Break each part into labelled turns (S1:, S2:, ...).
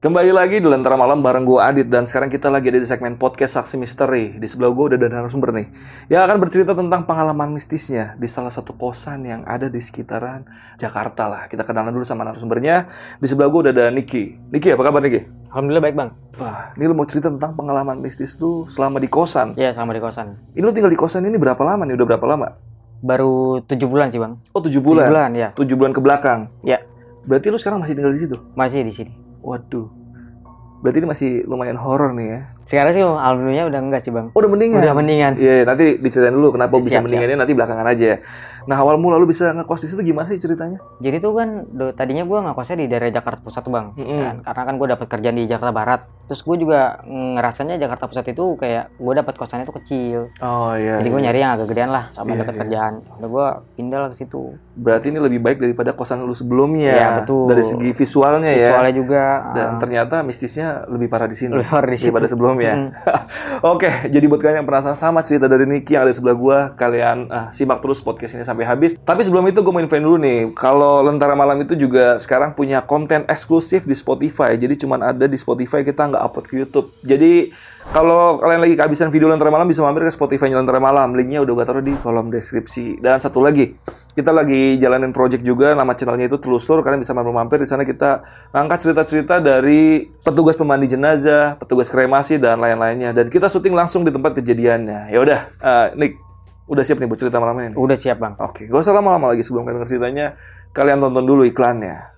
S1: Kembali lagi di Lentera Malam bareng gue Adit dan sekarang kita lagi ada di segmen podcast Saksi Misteri. Di sebelah gue udah ada narasumber nih yang akan bercerita tentang pengalaman mistisnya di salah satu kosan yang ada di sekitaran Jakarta lah. Kita kenalan dulu sama narasumbernya. Di sebelah gue udah ada Niki. Niki apa kabar Niki?
S2: Alhamdulillah baik bang.
S1: Wah, ini lu mau cerita tentang pengalaman mistis tuh selama di kosan.
S2: Iya selama di kosan.
S1: Ini lu tinggal di kosan ini berapa lama nih? Udah berapa lama?
S2: Baru tujuh bulan sih bang.
S1: Oh tujuh
S2: Tujuh
S1: bulan.
S2: bulan ya.
S1: Tujuh bulan ke belakang.
S2: Ya.
S1: Berarti lu sekarang masih tinggal di situ?
S2: Masih di sini.
S1: Waduh. Berarti ini masih lumayan horor nih ya.
S2: Sekarang sih alhamdulillah udah enggak sih bang.
S1: Oh, udah mendingan.
S2: Udah mendingan.
S1: Iya, nanti diceritain dulu kenapa
S2: Siap,
S1: bisa
S2: siap.
S1: mendingannya nanti belakangan aja. Nah, awal mula lu bisa ngekos di situ gimana sih ceritanya?
S2: Jadi tuh kan do- tadinya gue ngekosnya di daerah Jakarta Pusat tuh bang.
S1: Mm-mm.
S2: Kan, Karena kan gue dapat kerjaan di Jakarta Barat. Terus gue juga ngerasanya Jakarta Pusat itu kayak gue dapat kosannya tuh kecil.
S1: Oh iya.
S2: Jadi gue nyari yang agak gedean lah sama
S1: Iya,
S2: dapat
S1: iya.
S2: kerjaan. Udah gue pindah lah ke situ.
S1: Berarti ini lebih baik daripada kosan lu sebelumnya.
S2: Iya, betul.
S1: Dari segi visualnya ya.
S2: Visualnya juga.
S1: Dan
S2: ah,
S1: ternyata mistisnya lebih parah di sini
S2: lebih luar di situ.
S1: daripada sebelumnya.
S2: Mm.
S1: Oke, jadi buat kalian yang penasaran sama cerita dari Niki yang ada di sebelah gua, kalian ah, simak terus podcast ini sampai habis. Tapi sebelum itu gue mau infoin dulu nih, kalau Lentera Malam itu juga sekarang punya konten eksklusif di Spotify. Jadi cuman ada di Spotify, kita nggak upload ke YouTube. Jadi kalau kalian lagi kehabisan video Lentera Malam bisa mampir ke Spotify Lentera Malam. Linknya udah gue taruh di kolom deskripsi. Dan satu lagi, kita lagi jalanin project juga, nama channelnya itu Telusur. Kalian bisa mampir-mampir di sana kita ngangkat cerita-cerita dari petugas pemandi jenazah, petugas kremasi dan lain-lainnya. Dan kita syuting langsung di tempat kejadiannya. Ya udah, eh, Nick, udah siap nih buat cerita malam ini?
S2: Udah siap bang.
S1: Oke, gak usah lama-lama lagi sebelum kalian denger ceritanya. Kalian tonton dulu iklannya.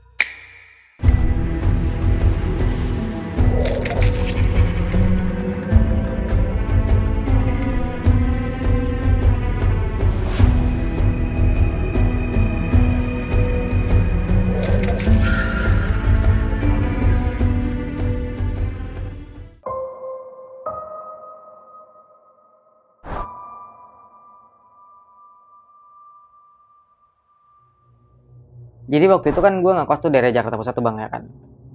S2: Jadi waktu itu kan gue ngekos tuh dari Jakarta Pusat tuh bang ya kan.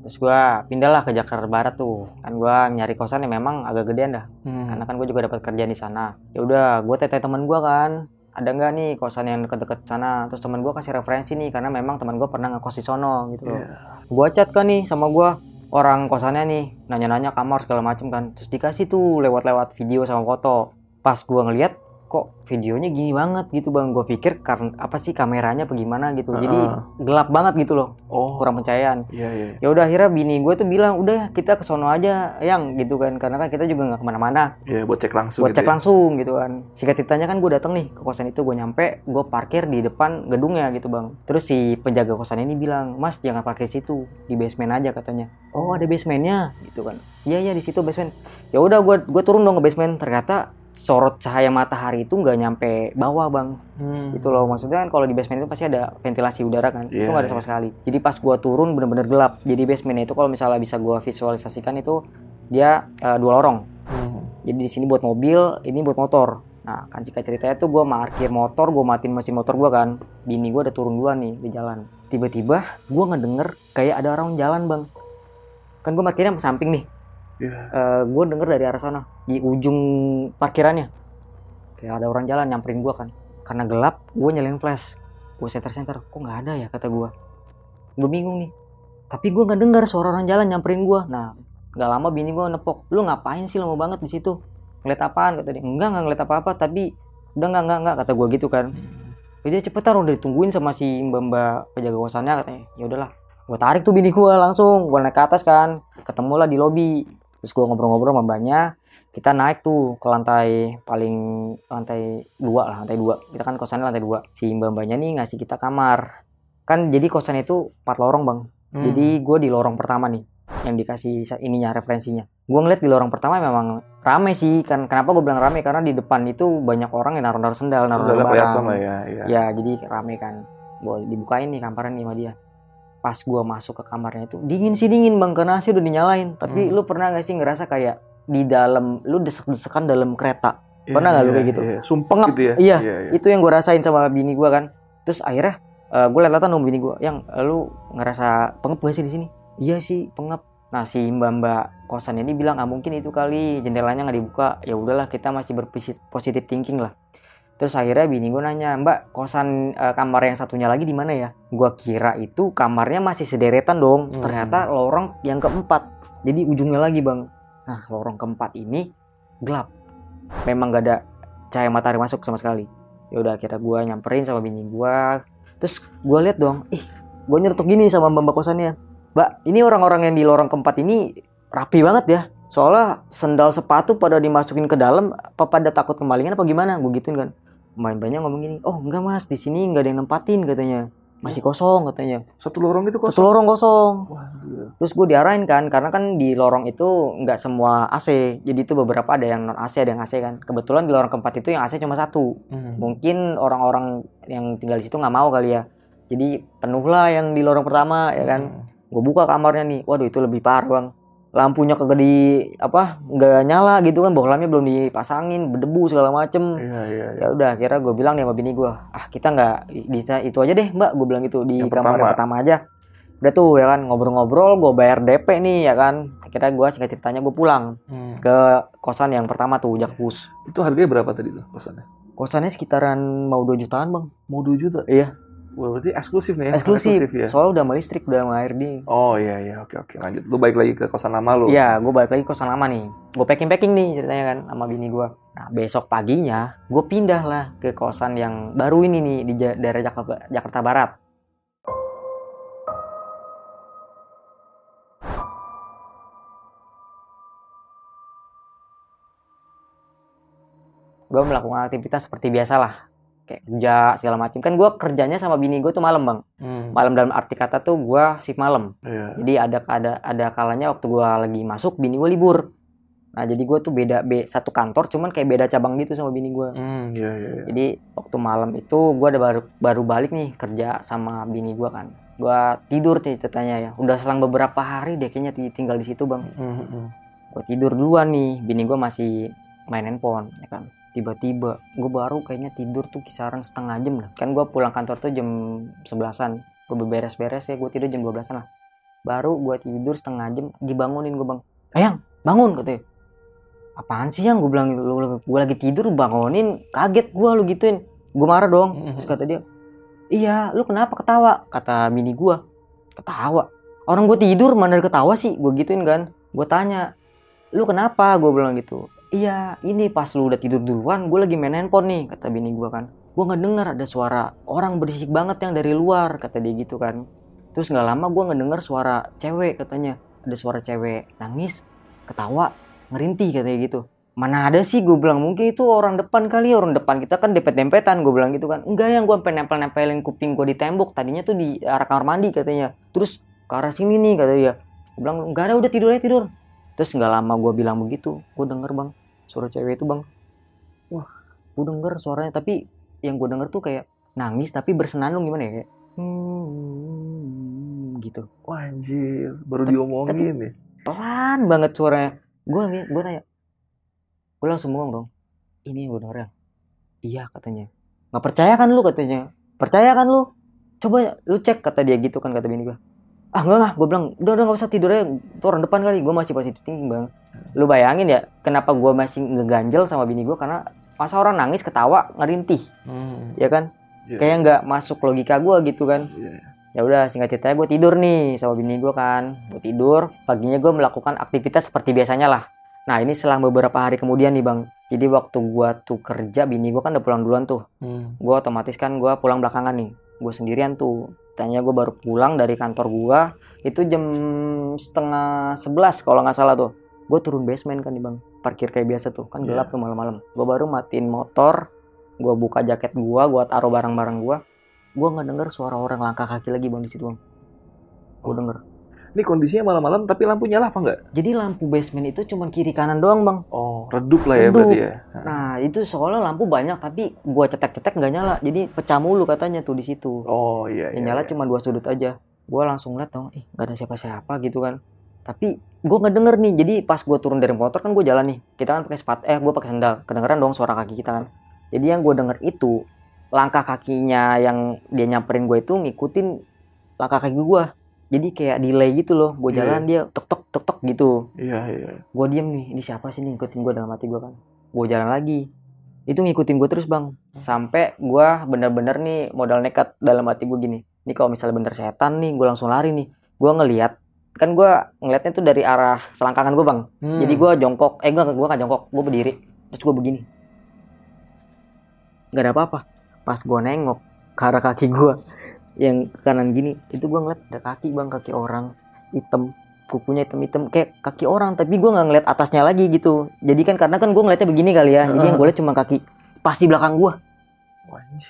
S2: Terus gue pindah lah ke Jakarta Barat tuh. Kan gue nyari kosan yang memang agak gedean dah.
S1: Hmm.
S2: Karena kan gue juga dapat kerjaan di sana. Ya udah, gue tanya teman gue kan. Ada nggak nih kosan yang deket-deket sana? Terus teman gue kasih referensi nih karena memang teman gue pernah ngekos di sono gitu loh.
S1: Iya.
S2: Gue chat kan nih sama gue orang kosannya nih nanya-nanya kamar segala macem kan. Terus dikasih tuh lewat-lewat video sama foto. Pas gue ngeliat kok videonya gini banget gitu bang. Gue pikir karena apa sih kameranya apa gimana gitu. Jadi
S1: Heeh.
S2: gelap banget gitu loh.
S1: Oh,
S2: Kurang pencahayaan
S1: Iya, iya.
S2: ya udah akhirnya bini gue tuh bilang udah kita ke sono aja yang gitu kan karena kan kita juga nggak ke mana-mana
S1: Iya, buat cek langsung
S2: buat
S1: gitu
S2: cek
S1: ya.
S2: langsung gitu kan singkat ceritanya kan gue datang nih ke kosan itu gue nyampe gue parkir di depan gedungnya gitu bang terus si penjaga kosan ini bilang mas jangan parkir situ di basement aja katanya oh ada basementnya gitu kan iya iya di situ basement ya udah gue gue turun dong ke basement ternyata sorot cahaya matahari itu nggak nyampe bawah bang.
S1: Hmm.
S2: itu loh maksudnya kan kalau di basement itu pasti ada ventilasi udara kan? Itu
S1: Iya,
S2: nggak ada sama sekali. Jadi pas gua turun bener-bener gelap. Jadi basementnya itu kalau misalnya bisa gua visualisasikan itu dia eh, dua lorong.
S1: Hmm.
S2: jadi di sini buat mobil ini buat motor. Nah kan singkat ceritanya tuh gua parkir motor gua matiin mesin motor gua kan. Bini gua udah turun duluan nih di jalan. Tiba-tiba gua ngedenger kayak ada orang jalan bang. Kan gua parkirnya samping nih
S1: Iya.
S2: Eh gue denger dari arah sana di ujung parkirannya. Kayak ada orang jalan nyamperin gue kan. Karena gelap gue nyalain flash. Gue center center kok nggak ada ya? kata gue gue bingung nih. Tapi gue nggak dengar suara orang jalan nyamperin gue nah nggak lama bini gue nepok lu ngapain sih? Lama banget di situ. Ngeliat apaan? kata dia. Enggak nggak ngeliat apa apa tapi udah nggak nggak nggak kata gue gitu kan. Jadi cepetan udah ditungguin sama si mbak mbak penjaga kosannya katanya. Ya udahlah. Gue tarik tuh bini gue langsung gue naik ke atas kan. Ketemu lah di lobi terus gue ngobrol-ngobrol sama mbaknya kita naik tuh ke lantai paling lantai dua lah lantai dua. Kita kan kosannya lantai dua. Si mbak mbaknya nih ngasih kita kamar. Kan jadi kosan itu empat lorong bang.
S1: Hmm.
S2: jadi gue di lorong pertama nih yang dikasih ininya referensinya. Gue ngeliat di lorong pertama memang rame sih. Kan kenapa gue bilang rame? Karena di depan itu banyak orang yang naruh-naruh sendal naruh
S1: Sudah
S2: barang.
S1: ya, iya.
S2: ya jadi rame kan. Boleh dibukain nih kamarnya nih sama dia pas gua masuk ke kamarnya itu dingin sih dingin bang karena sih udah dinyalain tapi
S1: Hmm.
S2: lu pernah gak sih ngerasa kayak di dalam lu desek-desekan dalam kereta Pernah nggak lu kayak gitu?
S1: Iya. Sumpah
S2: Pengap.
S1: gitu ya?
S2: Iya.
S1: iya. iya.
S2: itu yang gue rasain sama bini gua kan terus akhirnya eh, gue liat-liatan dong bini gua yang lu ngerasa pengep gak sih di sini iya sih pengep nah si mbak mbak kosan ini bilang ah mungkin itu kali jendelanya nggak dibuka ya udahlah kita masih berpositif thinking lah terus akhirnya bini gue nanya mbak kosan eh, kamar yang satunya lagi di mana ya? Gua kira itu kamarnya masih sederetan dong.
S1: Hmm.
S2: ternyata lorong yang keempat. Jadi ujungnya lagi bang. Nah lorong keempat ini gelap. Memang gak ada cahaya matahari masuk sama sekali. Ya udah akhirnya gue nyamperin sama bini gue terus gue lihat dong ih gue nyeretuk gini sama mbak mbak kosannya. Mbak ini orang-orang yang di lorong keempat ini rapi banget ya. Soalnya sendal sepatu pada dimasukin ke dalam apa pada takut kemalingan apa gimana? Gue gituin kan main banyak ngomong gini oh enggak mas di sini nggak ada yang nempatin katanya. Masih kosong katanya.
S1: Satu lorong itu
S2: satu
S1: kosong.
S2: lorong kosong.
S1: Wah,
S2: terus gue diarahin kan karena kan di lorong itu nggak semua AC jadi itu beberapa ada yang non AC ada yang AC kan. Kebetulan di lorong keempat itu yang AC cuma satu.
S1: Hmm.
S2: mungkin orang-orang yang tinggal di situ nggak mau kali ya. Jadi penuh lah yang di lorong pertama ya kan.
S1: Hmm.
S2: gue buka kamarnya nih. Waduh itu lebih parah bang lampunya kagak di apa nggak nyala gitu kan bohlamnya belum dipasangin berdebu segala macem
S1: Iya, iya, iya.
S2: ya udah akhirnya gue bilang nih sama bini gue ah kita nggak di, itu aja deh mbak gue bilang gitu di
S1: Yang
S2: kamar
S1: pertama.
S2: pertama aja udah tuh ya kan ngobrol-ngobrol gue bayar DP nih ya kan akhirnya gue singkat ceritanya gue pulang
S1: Hmm.
S2: ke kosan yang pertama tuh Jakpus
S1: Itu harganya berapa tadi tuh kosannya?
S2: kosannya sekitaran mau 2 jutaan bang
S1: Mau 2 juta?
S2: Iya.
S1: Wah, berarti eksklusif nih ya? kosan
S2: eksklusif
S1: ya?
S2: soalnya udah sama listrik udah sama air di
S1: Oh iya iya oke oke lanjut. Lu balik lagi ke kosan lama lu.
S2: Iya, gue balik lagi ke kosan lama nih. Gue packing packing nih ceritanya kan sama bini gue. Nah besok paginya gue pindah lah ke kosan yang baru ini nih di daerah Jakarta, Jakarta Barat. Gue melakukan aktivitas seperti biasa lah. Kayak kerja segala macam. Kan gue kerjanya sama bini gue tuh malam bang.
S1: Hmm.
S2: Malam dalam arti kata tuh gue shift malam.
S1: Iya.
S2: Jadi ada ada ada kalanya waktu gua lagi masuk bini gua libur. Nah, jadi gua tuh beda be, satu kantor cuman kayak beda cabang gitu sama bini gua.
S1: Hmm, iya iya iya.
S2: Jadi waktu malam itu gua ada baru baru balik nih kerja sama bini gua kan. Gua tidur nih ceritanya ya. Udah selang beberapa hari deh kayaknya ti- tinggal di situ, Bang.
S1: Hmm, hmm.
S2: Gua tidur duluan nih, bini gua masih main handphone ya kan. Tiba-tiba gua baru kayaknya tidur tuh kisaran setengah jam lah. Kan gua pulang kantor tuh jam 11-an. Gua beberes-beres ya, gua tidur jam 12-an lah. Baru gua tidur setengah jam dibangunin gue bang. Ayang bangun katanya apaan sih yang? gue bilang lu, gue lagi tidur bangunin. Kaget gua lu gituin. Gue marah dong terus kata dia iya lu kenapa ketawa? Kata bini gua ketawa. Orang gue tidur mana ada ketawa sih? Gue gituin kan. Gue tanya lu kenapa? Gue bilang gitu iya ini pas lu udah tidur duluan gue lagi main handphone nih kata bini gua kan. Gue nggak dengar ada suara orang berisik banget yang dari luar kata dia gitu kan. Terus nggak lama gue ngedenger suara cewek katanya. Ada suara cewek nangis ketawa ngerintih katanya gitu. Mana ada sih gue bilang mungkin itu orang depan kali orang depan kita kan dempet dempetan gue bilang gitu kan. Enggak yang gue pengen nempel nempelin kuping gue di tembok tadinya tuh di arah kamar mandi katanya. Terus ke arah sini nih katanya gue bilang enggak ada udah tidur aja tidur terus nggak lama gue bilang begitu gue denger bang suara cewek itu bang. Wah gue denger suaranya tapi yang gue denger tuh kayak nangis tapi bersenandung gimana ya kayak hmm, gitu.
S1: Wah anjir, baru
S2: Tapi-
S1: diomongin ya.
S2: pelan banget suaranya. Gue gue tanya gue langsung ngomong dong ini yang gue denger ya? Iya katanya. Nggak percaya kan lu? katanya. Percaya kan lu? Coba lu cek kata dia gitu kan kata bini gue ah enggak lah. Gue bilang udah udah nggak usah tidur aja itu orang depan kali. Gue masih positif thinking bang lu bayangin ya kenapa gue masih ngeganjel sama bini gue karena masa orang nangis ketawa ngerintih.
S1: Hmm.
S2: ya kan?
S1: Iya.
S2: kayak nggak masuk logika gue gitu kan.
S1: Iya.
S2: ya udah singkat ceritanya gue tidur nih sama bini gue kan. Gue tidur paginya gue melakukan aktivitas seperti biasanya lah. Nah ini selang beberapa hari kemudian nih bang. Jadi waktu gue tuh kerja bini gue kan udah pulang duluan tuh.
S1: Hmm.
S2: gue otomatis kan gue pulang belakangan nih gue sendirian tuh. Tanya gue baru pulang dari kantor gue itu jam setengah sebelas kalau nggak salah tuh. Gue turun basement kan nih bang parkir kayak biasa tuh. Kan
S1: Iya.
S2: gelap tuh malam-malam. Gue baru matiin motor gue buka jaket gue gue taruh barang-barang gue gue nggak denger suara orang langkah kaki lagi bang di situ bang. Gue
S1: Oh.
S2: denger
S1: Ini kondisinya malam-malam tapi lampu nyala apa enggak?
S2: jadi lampu basement itu cuman kiri kanan doang bang
S1: Oh, redup lah ya
S2: Redup.
S1: berarti ya.
S2: nah itu soalnya lampu banyak tapi gue cetek-cetek nggak nyala jadi pecah mulu katanya tuh di situ
S1: Oh iya
S2: yang
S1: iya.
S2: nyala
S1: iya.
S2: cuma dua sudut aja gue langsung liat dong ih gak ada siapa-siapa gitu kan tapi gue nggak denger nih jadi pas gue turun dari motor kan gue jalan nih kita kan pakai sepatu eh gue pakai sandal kedengeran dong suara kaki kita kan jadi yang gue denger itu langkah kakinya yang dia nyamperin gue itu ngikutin langkah kaki gue jadi kayak delay gitu loh gue
S1: Iya.
S2: jalan dia tek tek tek tek gitu.
S1: Iya iya.
S2: gue diem nih ini siapa sih nih ngikutin gue dalam hati gue kan gue jalan lagi. Itu ngikutin gue terus bang. Sampai gue bener-bener nih modal nekat dalam hati gue gini. Ini kalau misalnya bener setan nih gue langsung lari nih. Gue ngeliat kan gue ngeliatnya tuh dari arah selangkangan gue bang.
S1: Hmm.
S2: jadi gue jongkok eh gue gue nggak jongkok gue berdiri. Terus gue begini. Nggak ada apa-apa. Pas gue nengok ke arah kaki gue yang ke kanan gini itu gue ngeliat ada kaki bang kaki orang hitam kukunya hitam-hitam kayak kaki orang tapi gue nggak ngeliat atasnya lagi gitu. Jadi kan karena kan gue ngeliatnya begini kali ya jadi yang gue liat cuma kaki pas di belakang gue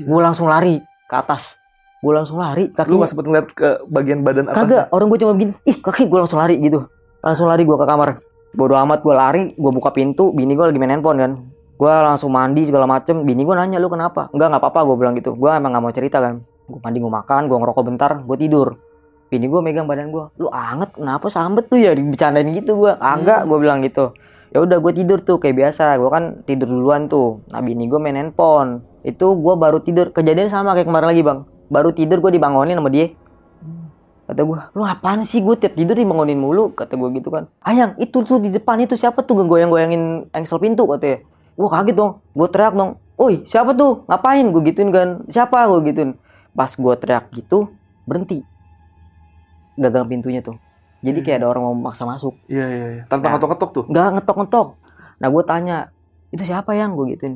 S2: gue langsung lari ke atas. Gue langsung lari kaki
S1: Lu gak sempet ngeliat ke bagian badan atas?
S2: kagak orang gue cuma begini ih kaki gue langsung lari gitu. Langsung lari gue ke kamar. Bodo amat gue lari gue buka pintu bini gue lagi main handphone kan. Gue langsung mandi segala macem bini gue nanya lu kenapa? Enggak nggak apa-apa gue bilang gitu. Gue emang nggak mau cerita kan gue mandi gue makan gue ngerokok bentar gue tidur. Bini gue megang badan gue lu anget kenapa sambet tuh ya? Dibicarain gitu gue agak gue bilang gitu. Ya udah gue tidur tuh kayak biasa. Gue kan tidur duluan tuh. Nah bini gue main handphone. Itu gue baru tidur. Kejadian sama kayak kemarin lagi bang. Baru tidur gue dibangunin sama dia. Kata gue lu apaan sih? Gue tiap tidur dibangunin mulu. Kata gue gitu kan. Ayang itu tuh di depan itu siapa tuh goyang-goyangin engsel pintu? Katanya gue kaget dong. Gue teriak dong. Oi siapa tuh? Ngapain? Gue gituin kan. Siapa? Gue gituin pas gue teriak gitu berhenti gagang pintunya tuh jadi kayak ada orang mau maksa masuk
S1: Iya, iya, iya. Tanpa
S2: Nah.
S1: ngetok-ngetok tuh.
S2: nggak ngetok-ngetok nah gue tanya itu siapa yang gue gituin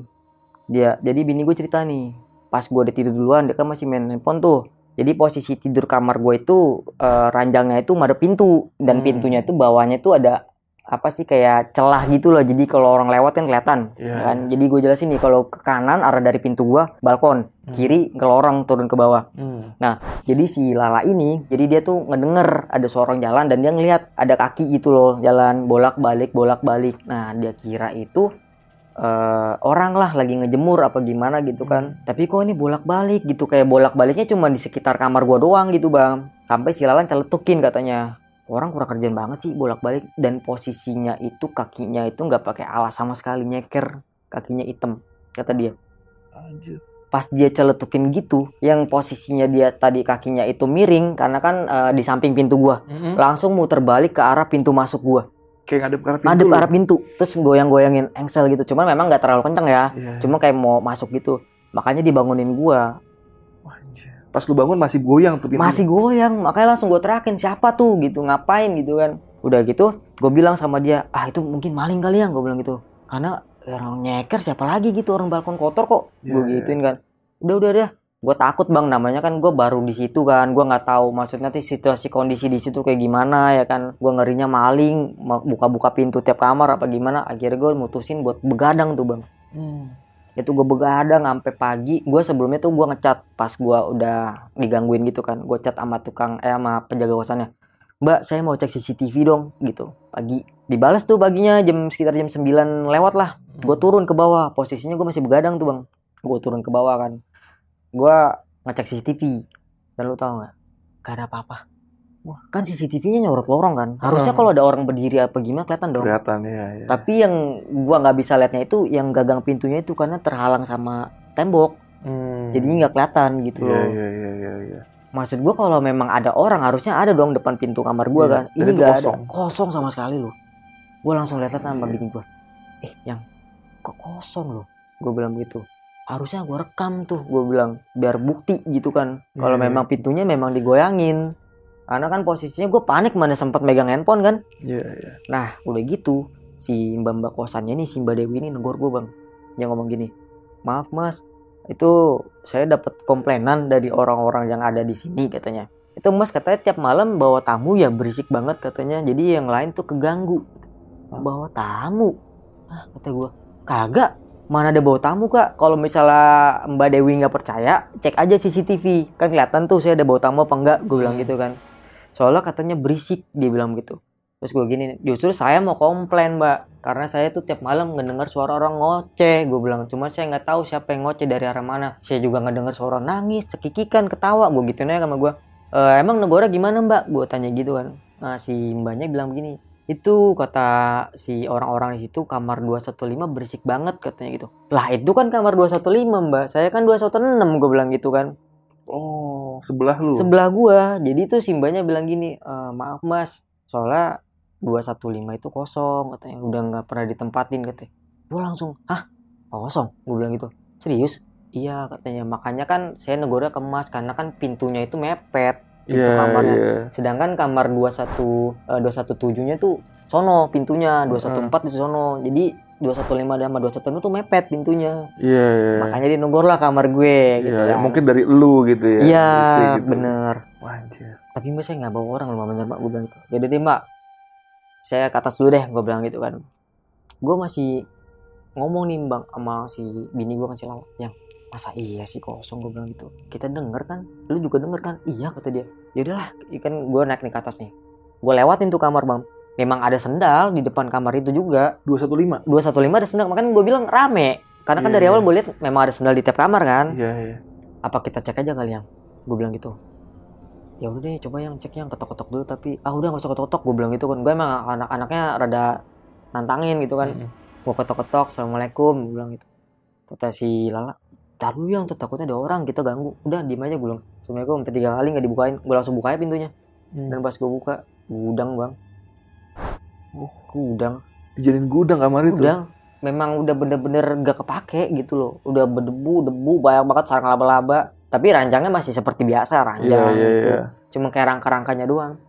S2: dia jadi bini gue cerita nih pas gue udah tidur duluan dia kan masih main handphone tuh jadi posisi tidur kamar gue itu eh, ranjangnya itu ada pintu dan
S1: Hmm.
S2: pintunya itu bawahnya itu ada apa sih kayak celah gitu loh jadi kalau orang lewat kan kelihatan
S1: Iya.
S2: kan jadi gue jelasin nih kalau ke kanan arah dari pintu gue balkon
S1: Hmm.
S2: Kiri ke lorong turun ke bawah
S1: Hmm.
S2: jadi si Lala ini, jadi dia tuh ngedenger ada seorang jalan dan dia ngelihat ada kaki gitu loh jalan bolak-balik bolak-balik. Nah dia kira itu eh, orang lah lagi ngejemur apa gimana gitu kan. Tapi kok ini bolak-balik gitu kayak bolak-baliknya cuma di sekitar kamar gua doang gitu bang. Sampai si Lala celetukin katanya. Orang kurang kerjaan banget sih bolak-balik dan posisinya itu kakinya itu nggak pakai alas sama sekali nyeker kakinya hitam kata dia
S1: Anjir.
S2: Pas dia celetukin gitu yang posisinya dia tadi kakinya itu miring karena kan eh, di samping pintu gua.
S1: Mm-mm.
S2: langsung muter balik ke arah pintu masuk gua.
S1: Kayak ngadep ke arah pintu.
S2: ngadep ke arah pintu terus goyang-goyangin engsel gitu. Cuman memang nggak terlalu kenceng ya.
S1: Iya.
S2: cuma kayak mau masuk gitu. Makanya dibangunin gua.
S1: Pas lu bangun masih goyang tuh pintunya.
S2: masih goyang. Makanya langsung gua teriakin siapa tuh? gitu. Ngapain? gitu kan. Udah gitu gue bilang sama dia ah itu mungkin maling kali ya gue bilang gitu. Karena orang nyeker siapa lagi gitu orang balkon kotor kok.
S1: Iya,
S2: gue
S1: iya.
S2: gituin kan. Udah udah deh gue takut bang. Namanya kan gue baru di situ kan. Gue nggak tahu maksudnya tuh situasi kondisi di situ kayak gimana ya kan. Gue ngerinya maling ma- buka-buka pintu tiap kamar apa gimana. Akhirnya gue mutusin buat begadang tuh bang.
S1: Hmm.
S2: itu gue begadang sampai pagi. Gue sebelumnya tuh gue ngecat pas gue udah digangguin gitu kan. Gue chat sama tukang eh sama penjaga kosannya mbak saya mau cek CCTV dong gitu. Pagi dibalas tuh paginya jam sekitar jam 9 lewat lah. Gue turun ke bawah. Posisinya gue masih begadang tuh bang. Gue turun ke bawah kan. Gue ngecek CCTV dan lu tau nggak? Gak ada apa-apa. Wah, kan CCTV-nya nyorot lorong kan? Harusnya
S1: Hmm.
S2: kalau ada orang berdiri apa gimana kelihatan dong.
S1: Kelihatan ya, ya.
S2: tapi yang gua nggak bisa lihatnya itu yang gagang pintunya itu karena terhalang sama tembok.
S1: Hmm.
S2: jadi nggak kelihatan gitu
S1: Iya,
S2: loh.
S1: iya, iya, iya, iya.
S2: maksud gua kalau memang ada orang harusnya ada dong depan pintu kamar gua
S1: Iya,
S2: kan. Ini nggak
S1: kosong.
S2: ada kosong sama sekali loh gua langsung lihat sama
S1: Iya.
S2: bini gua eh yang kok kosong loh gua bilang gitu harusnya gua rekam tuh gua bilang biar bukti gitu kan kalau
S1: Iya.
S2: memang pintunya memang digoyangin karena kan posisinya gue panik mana sempat megang handphone kan
S1: Iya, iya.
S2: Nah, udah gitu, si mbak mbak kosannya nih, si mbak Dewi ini negor gue bang. Dia ngomong gini, maaf mas, itu saya dapat komplainan dari orang-orang yang ada di sini katanya. Itu mas katanya tiap malam bawa tamu ya berisik banget katanya. Jadi yang lain tuh keganggu. Bawa tamu? Ah, kata gue, kagak. Mana ada bawa tamu kak? Kalau misalnya Mbak Dewi nggak percaya, cek aja CCTV. Kan kelihatan tuh saya ada bawa tamu apa enggak. Gue bilang
S1: Hmm.
S2: gitu kan. Soalnya katanya berisik, dia bilang gitu. Terus gue gini, justru saya mau komplain mbak, karena saya tuh tiap malam ngedengar suara orang ngoceh. Gue bilang, cuma saya nggak tahu siapa yang ngoceh dari arah mana. Saya juga ngedengar suara nangis, cekikikan, ketawa. Gue gitu aja sama gue. "E, emang negara gimana mbak? Gue tanya gitu kan. Nah si mbaknya bilang begini, itu kata si orang-orang di situ kamar 215 berisik banget katanya gitu. Lah itu kan kamar 215 mbak, saya kan 216 gue bilang gitu kan.
S1: Oh, sebelah lu.
S2: sebelah gua. Jadi tuh simbanya bilang gini "E, maaf mas. Soalnya 215 itu kosong katanya. Udah nggak pernah ditempatin katanya. Gua langsung hah? Kosong? Gua bilang gitu. Serius? Iya katanya. Makanya kan saya negara ke mas karena kan pintunya itu mepet pintu
S1: Iya,
S2: kamarnya.
S1: iya.
S2: Sedangkan kamar 21 eh, 217-nya tuh sono pintunya, 214 itu sono. Jadi 215 sama 216 tuh mepet pintunya.
S1: Iya, iya.
S2: Makanya dia nunggu lah kamar gue gitu
S1: Iya,
S2: kan.
S1: mungkin dari lu gitu ya.
S2: Iya,
S1: isi gitu.
S2: bener.
S1: Wah, anjir.
S2: Tapi mbak saya nggak bawa orang loh bener mbak gue bilang gitu. Jadi deh mbak, saya ke atas dulu deh gue bilang gitu kan. Gue masih ngomong nih bang sama si bini gue kan si Lala. Yang masa iya sih kosong gue bilang gitu. Kita denger kan, lu juga denger kan? Iya kata dia. Yaudahlah, kan gue naik nih ke atas nih. Gue lewatin tuh kamar bang. Memang ada sendal di depan kamar itu juga.
S1: 215.
S2: 215 ada sendal, makanya gue bilang rame. Karena kan
S1: Iya,
S2: dari awal
S1: iya.
S2: gue lihat memang ada sendal di tiap kamar kan.
S1: Iya, iya.
S2: Apa kita cek aja kali yang? Gue bilang gitu. Ya udah deh, coba yang cek yang ketok-ketok dulu tapi ah udah nggak usah ketok-ketok gue bilang gitu kan. Gue emang anak-anaknya rada nantangin gitu kan.
S1: Mm-mm.
S2: Gue ketok-ketok, assalamualaikum gue bilang gitu. Kata si Lala, Tar dulu yang takutnya ada orang kita ganggu. Udah diem aja gue bilang. Assalamualaikum sampai tiga kali nggak dibukain. Gue langsung bukain pintunya. Dan pas gue buka, gudang bang. Oh, gudang.
S1: Dijadiin gudang kamar itu.
S2: Udah, memang udah bener-bener gak kepake gitu loh. Udah berdebu, debu, banyak banget sarang laba-laba. Tapi ranjangnya masih seperti biasa, ranjang
S1: iya,
S2: gitu.
S1: iya.
S2: Cuma kayak rangka-rangkanya doang.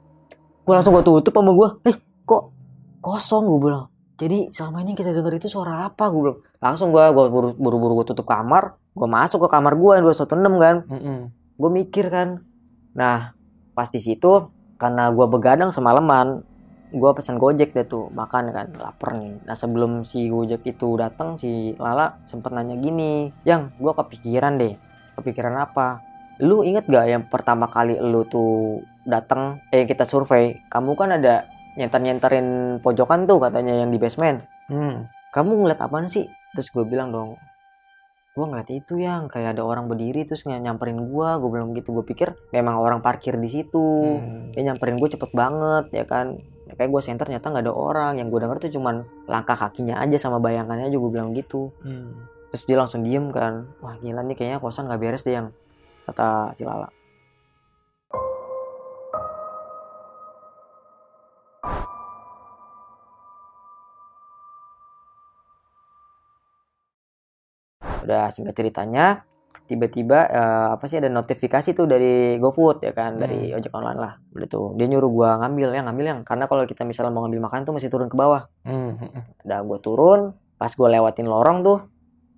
S2: Gue langsung gue tutup sama gue. Eh, kok kosong gue bilang. Jadi selama ini kita denger itu suara apa gue bilang. Langsung gue buru- buru-buru gue tutup kamar. Gue masuk ke kamar gue yang 216 kan.
S1: Mm-mm.
S2: Gue mikir kan. Nah, pas di situ karena gue begadang semalaman, gue pesan gojek deh tuh makan kan lapar nih. Nah sebelum si gojek itu datang si Lala sempet nanya gini, yang gue kepikiran deh, kepikiran apa? Lu inget gak yang pertama kali lu tuh datang, eh kita survei, kamu kan ada nyenter-nyenterin pojokan tuh katanya yang di basement.
S1: Hmm.
S2: Kamu ngeliat apaan sih? Terus gue bilang dong, gue ngeliat itu yang. Kayak ada orang berdiri terus ny- nyamperin gue, gue bilang gitu. Gue pikir memang orang parkir di situ.
S1: Hmm.
S2: dia nyamperin gue cepet banget ya kan. Ya, kayak gue center ternyata nggak ada orang. Yang gue denger tuh cuman langkah kakinya aja sama bayangannya aja gue bilang gitu.
S1: Hmm.
S2: terus dia langsung diem kan. Wah gila nih. Kayaknya kosan nggak beres deh yang kata si Lala udah singkat ceritanya tiba-tiba eh, apa sih ada notifikasi tuh dari GoFood ya kan? Dari ojek online lah udah tuh. Dia nyuruh gua ngambil ya ngambil yang karena kalau kita misalnya mau ngambil makan tuh mesti turun ke bawah.
S1: Hmm. hmm.
S2: udah gua turun pas gua lewatin lorong tuh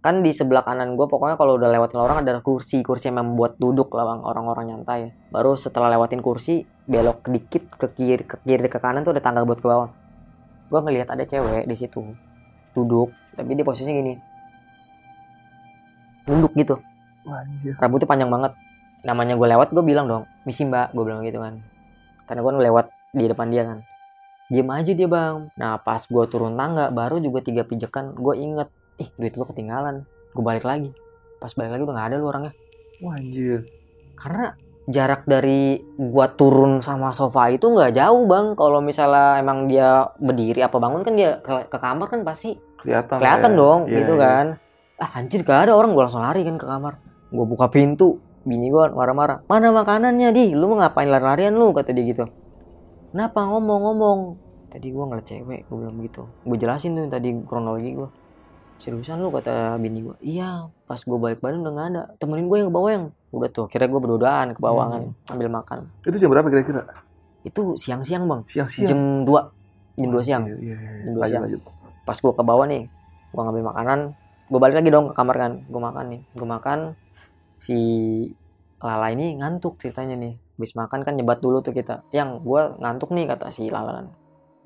S2: kan di sebelah kanan gua pokoknya kalau udah lewatin lorong ada kursi kursi yang membuat duduk lah bang orang-orang nyantai. Baru setelah lewatin kursi belok dikit ke kiri ke kiri ke kanan tuh ada tangga buat ke bawah. Gua ngelihat ada cewek di situ duduk tapi dia posisinya gini nunduk gitu
S1: anjir.
S2: rambutnya panjang banget namanya gue lewat gue bilang dong misi mbak gue bilang gitu kan karena gue lewat di depan dia kan diem aja dia bang nah pas gue turun tangga baru juga tiga pijakan gue inget ih duit gue ketinggalan gue balik lagi pas balik lagi udah nggak ada lu orangnya
S1: Wah, anjir.
S2: karena jarak dari gua turun sama sofa itu nggak jauh bang kalau misalnya emang dia berdiri apa bangun kan dia ke, ke kamar kan pasti
S1: Kelihatan.
S2: kelihatan
S1: ya.
S2: dong
S1: Iya,
S2: gitu
S1: iya.
S2: kan ah anjir gak ada orang. Gue langsung lari kan ke kamar. Gue buka pintu bini gue marah-marah. Mana makanannya di? Lu mau ngapain lari-larian lu? kata dia gitu. Kenapa? Ngomong-ngomong. Tadi gue ngeliat cewek gue bilang gitu gue jelasin tuh tadi kronologi gue seriusan lu? kata bini gue iya pas gue balik badan udah gak ada. Temenin gue yang ke bawah yang. Udah tuh kira gue berduaan ke bawah kan ambil makan.
S1: Itu jam berapa kira-kira?
S2: itu siang-siang bang.
S1: Siang-siang.
S2: jam 2 jam 2 siang.
S1: Anjir, Iya, iya.
S2: Jam dua
S1: Lanjut,
S2: siang.
S1: lanjut.
S2: pas gue ke bawah nih gue ngambil makanan gue balik lagi dong ke kamar kan. Gue makan nih. Gue makan. Si Lala ini ngantuk ceritanya nih. Habis makan kan nyebat dulu tuh kita. Yang gue ngantuk nih kata si Lala kan.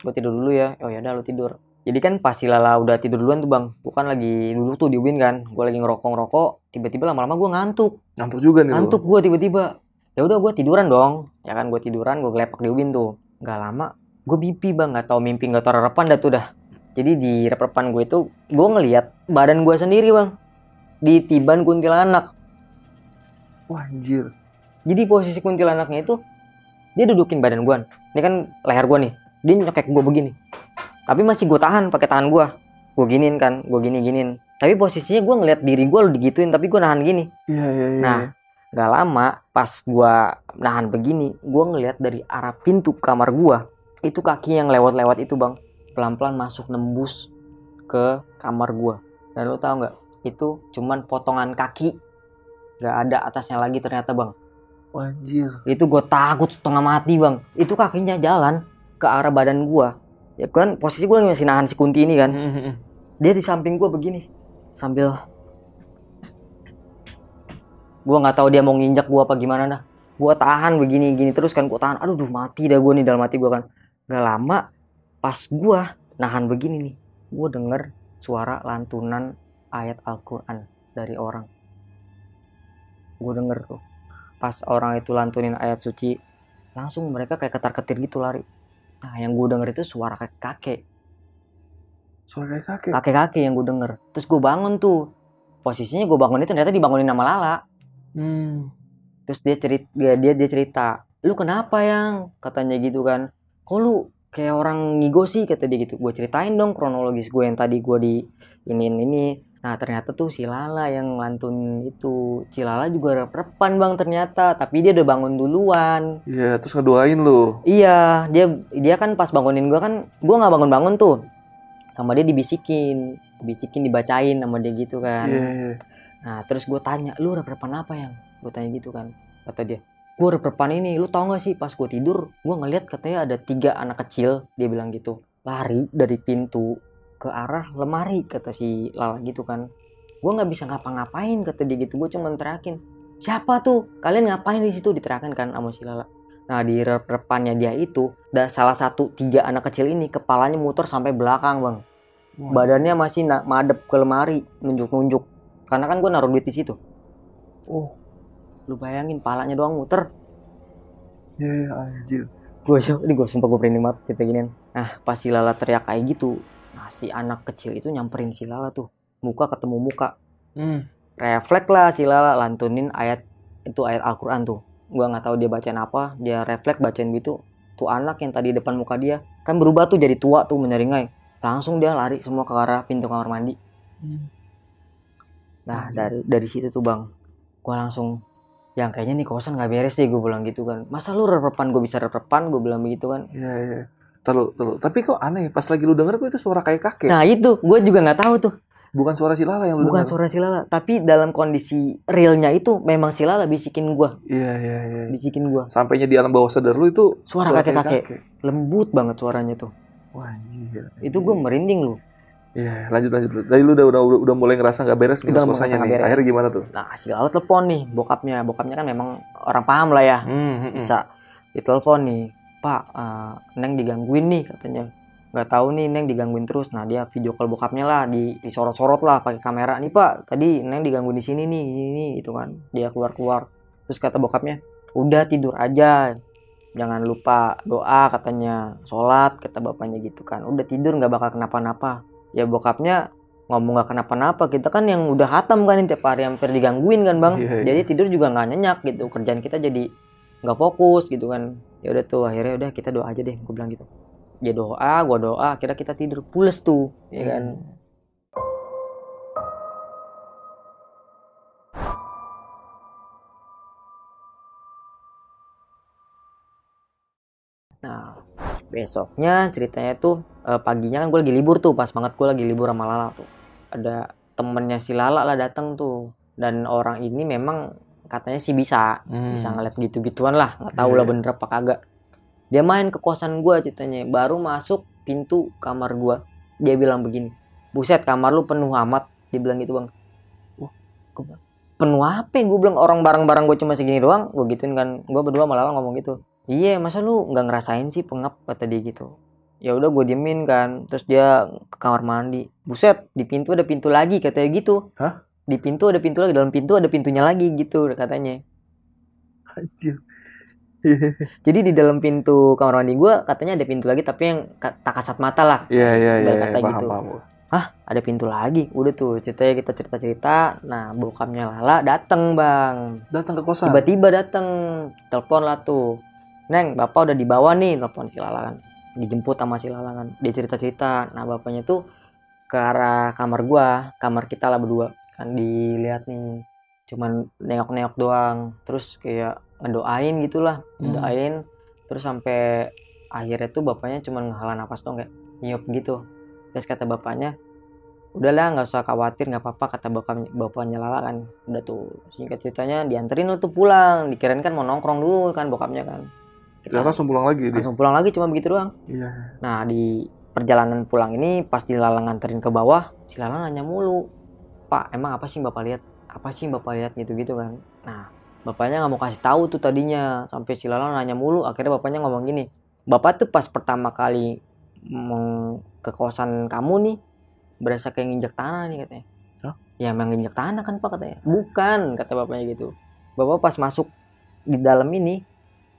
S2: Gue tidur dulu ya. Oh ya udah lu tidur. Jadi kan pas si Lala udah tidur duluan tuh bang. Gue kan lagi duduk tuh di ubin kan. Gue lagi ngerokok ngerokok tiba-tiba lama-lama gue ngantuk.
S1: Ngantuk juga nih
S2: ngantuk gue tiba-tiba. Ya udah gue tiduran dong. Ya kan gue tiduran gue gelepak di ubin tuh. Nggak lama gue mimpi bang. Nggak tahu mimpi nggak tahu repan dah tuh dah jadi di rep-repan gue itu gue ngelihat badan gue sendiri bang. Di tiban kuntilanak.
S1: Wah, anjir.
S2: jadi posisi kuntilanaknya itu dia dudukin badan gue. Ini kan leher gue nih. Dia nyekek gue begini. Tapi masih gue tahan pakai tangan gue. Gue giniin kan gue gini giniin tapi posisinya gue ngelihat diri gue lo digituin tapi gue nahan gini.
S1: Iya, iya, iya.
S2: Nah, gak lama pas gua nahan begini, gua ngelihat dari arah pintu kamar gua, itu kaki yang lewat-lewat itu, Bang, pelan-pelan masuk nembus ke kamar gua. Dan lo tau nggak? Itu cuman potongan kaki. Gak ada atasnya lagi ternyata, Bang.
S1: Anjir.
S2: itu gue takut setengah mati bang itu kakinya jalan ke arah badan gue ya kan posisi gue masih nahan si kunti ini kan dia di samping gue begini sambil gue nggak tahu dia mau nginjak gue apa gimana dah gue tahan begini gini terus kan gue tahan aduh duh, mati dah gue nih dalam hati gue kan gak lama pas gue nahan begini nih gue denger suara lantunan ayat Al-Quran dari orang gue denger tuh pas orang itu lantunin ayat suci langsung mereka kayak ketar ketir gitu lari nah yang gue denger itu suara kakek kakek
S1: Suara kayak kakek.
S2: kakek-kakek yang gue denger. Terus gue bangun tuh. Posisinya gue bangun itu ternyata dibangunin sama Lala.
S1: Hmm.
S2: Terus dia cerita, dia, dia dia cerita, lu kenapa yang katanya gitu kan? Kok lu kayak orang ngigo sih kata dia gitu. Gue ceritain dong kronologis gue yang tadi gue di ini ini. Nah ternyata tuh si Lala yang lantun itu. Si Lala juga rep-repan bang ternyata. Tapi dia udah bangun duluan.
S1: Iya, terus ngedoain lu.
S2: Iya, dia dia kan pas bangunin gua kan, gua nggak bangun-bangun tuh. Sama dia dibisikin, dibisikin dibacain sama dia gitu kan.
S1: Iya, iya.
S2: Nah, terus gue tanya, lu rep-repan apa yang? Gue tanya gitu kan. Kata dia, gue rep-repan ini, lu tau gak sih pas gue tidur, gue ngeliat katanya ada tiga anak kecil, dia bilang gitu. Lari dari pintu ke arah lemari, kata si Lala gitu kan. Gue nggak bisa ngapa-ngapain, kata dia gitu. Gue cuma teriakin, siapa tuh? Kalian ngapain di situ? Diterakan kan sama si Lala. Nah di rep-repannya dia itu, da, salah satu tiga anak kecil ini kepalanya muter sampai belakang bang. Badannya masih madep ke lemari, nunjuk-nunjuk. Karena kan gue naruh duit di situ.
S1: Oh,
S2: Lu bayangin, palanya doang muter.
S1: iya, iya, anjir.
S2: Gue ini gue sumpah gue berani banget cerita ginian. Nah pas si Lala teriak kayak gitu, nah si anak kecil itu nyamperin si Lala tuh. Muka ketemu muka.
S1: Hmm.
S2: Refleks lah si Lala lantunin ayat itu ayat Al-Quran tuh. Gua nggak tahu dia bacain apa, dia refleks bacain gitu. Tuh anak yang tadi depan muka dia kan berubah tuh jadi tua tuh menyeringai. Langsung dia lari semua ke arah pintu kamar mandi.
S1: Hmm.
S2: Nah dari dari situ tuh bang, gua langsung yang kayaknya nih kosan nggak beres deh gue bilang gitu kan. Masa lu rep-repan gue bisa rep-repan gue bilang begitu kan.
S1: Iya, iya. Terus, terus. Tapi kok aneh, pas lagi lu denger kok itu suara kayak kakek.
S2: Nah itu gue juga nggak tahu tuh.
S1: Bukan suara si Lala yang lu
S2: Bukan
S1: denger.
S2: suara si Lala, tapi dalam kondisi realnya itu memang si Lala bisikin gua,
S1: Iya, iya, iya.
S2: bisikin gua.
S1: Sampainya di alam bawah sadar lu itu
S2: Suara
S1: kayak
S2: kakek-kakek. Lembut banget suaranya tuh.
S1: Wah, anjir.
S2: Itu gue merinding loh.
S1: Iya, lanjut lanjut. Dari lu udah udah udah, mulai ngerasa nggak beres nih
S2: merasa
S1: nih.
S2: beres.
S1: Akhirnya gimana tuh?
S2: Nah, si Lala telepon nih bokapnya. Bokapnya kan memang orang paham lah ya.
S1: Hmm, hmm, hmm.
S2: Bisa ditelepon nih, "Pak, eh, Neng digangguin nih," katanya. Nggak tahu nih Neng digangguin terus. Nah, dia video call bokapnya lah, di disorot-sorot lah pakai kamera. "Nih, Pak, tadi Neng digangguin di sini nih, ini nih." Itu kan. Dia keluar-keluar. Terus kata bokapnya, "Udah tidur aja. Jangan lupa doa," katanya. "Sholat," kata bapaknya gitu kan. "Udah tidur nggak bakal kenapa-napa." Ya bokapnya ngomong nggak kenapa-napa. Kita kan yang udah hatam kan tiap hari hampir digangguin kan bang.
S1: Iya, iya.
S2: jadi tidur juga nggak nyenyak gitu. Kerjaan kita jadi nggak fokus gitu kan. Ya udah tuh akhirnya udah kita doa aja deh. Gue bilang gitu. Dia doa gua doa. Kira kita tidur. Pules tuh ya kan. Nah besoknya ceritanya tuh eh, paginya kan gue lagi libur tuh pas banget gue lagi libur sama Lala tuh. Ada temennya si Lala lah datang tuh. Dan orang ini memang katanya sih bisa
S1: Hmm.
S2: bisa ngeliat gitu-gituan lah. Nggak tahu lah
S1: Iya.
S2: bener apa kagak. Dia main ke kosan gua ceritanya. Baru masuk pintu kamar gua. Dia bilang begini buset kamar lu penuh amat. Dia bilang gitu bang. Wah bilang, penuh apa gue bilang orang barang-barang gue cuma segini doang. Gue gituin kan. Gue berdua malah ngomong gitu iya masa lu nggak ngerasain sih pengap kata dia gitu ya udah gue diemin kan terus dia ke kamar mandi buset di pintu ada pintu lagi katanya gitu
S1: Hah?
S2: di pintu ada pintu lagi dalam pintu ada pintunya lagi gitu katanya
S1: Anjir.
S2: Jadi di dalam pintu kamar mandi gue katanya ada pintu lagi tapi yang tak kasat mata lah.
S1: Iya, iya, iya. Iya,
S2: kata
S1: Paham,
S2: gitu.
S1: paham.
S2: Ada pintu lagi. Udah tuh ceritanya kita cerita-cerita. Nah bokapnya Lala dateng bang.
S1: Datang ke kosan.
S2: Tiba-tiba dateng. Telepon lah tuh. Neng bapak udah di bawah nih. Telepon si Lala kan. Dijemput sama si Lala kan. Dia cerita-cerita. Nah bapaknya tuh ke arah kamar gua. Kamar kita lah berdua. Kan dilihat nih. Cuman nengok-nengok doang. Terus kayak ngedoain gitulah
S1: Hmm.
S2: doain terus sampai akhirnya tuh bapaknya cuma ngehala nafas dong kayak nyiup gitu terus kata bapaknya udahlah nggak usah khawatir nggak apa-apa kata bapaknya bapaknya Lala kan udah tuh singkat ceritanya dianterin lah tuh pulang dikirain kan mau nongkrong dulu kan bokapnya kan kita
S1: Ternyata langsung pulang lagi dia.
S2: langsung pulang lagi cuma begitu doang.
S1: Iya.
S2: nah di perjalanan pulang ini pas di Lala nganterin ke bawah si Lala nanya mulu pak emang apa sih bapak lihat? Apa sih bapak lihat? gitu-gitu kan. Nah bapaknya nggak mau kasih tahu tuh tadinya sampai si Lala nanya mulu akhirnya bapaknya ngomong gini bapak tuh pas pertama kali ke kosan kamu nih berasa kayak nginjek tanah nih katanya.
S1: Hah?
S2: ya emang nginjek tanah kan pak katanya. Bukan kata bapaknya gitu. Bapak pas masuk di dalam ini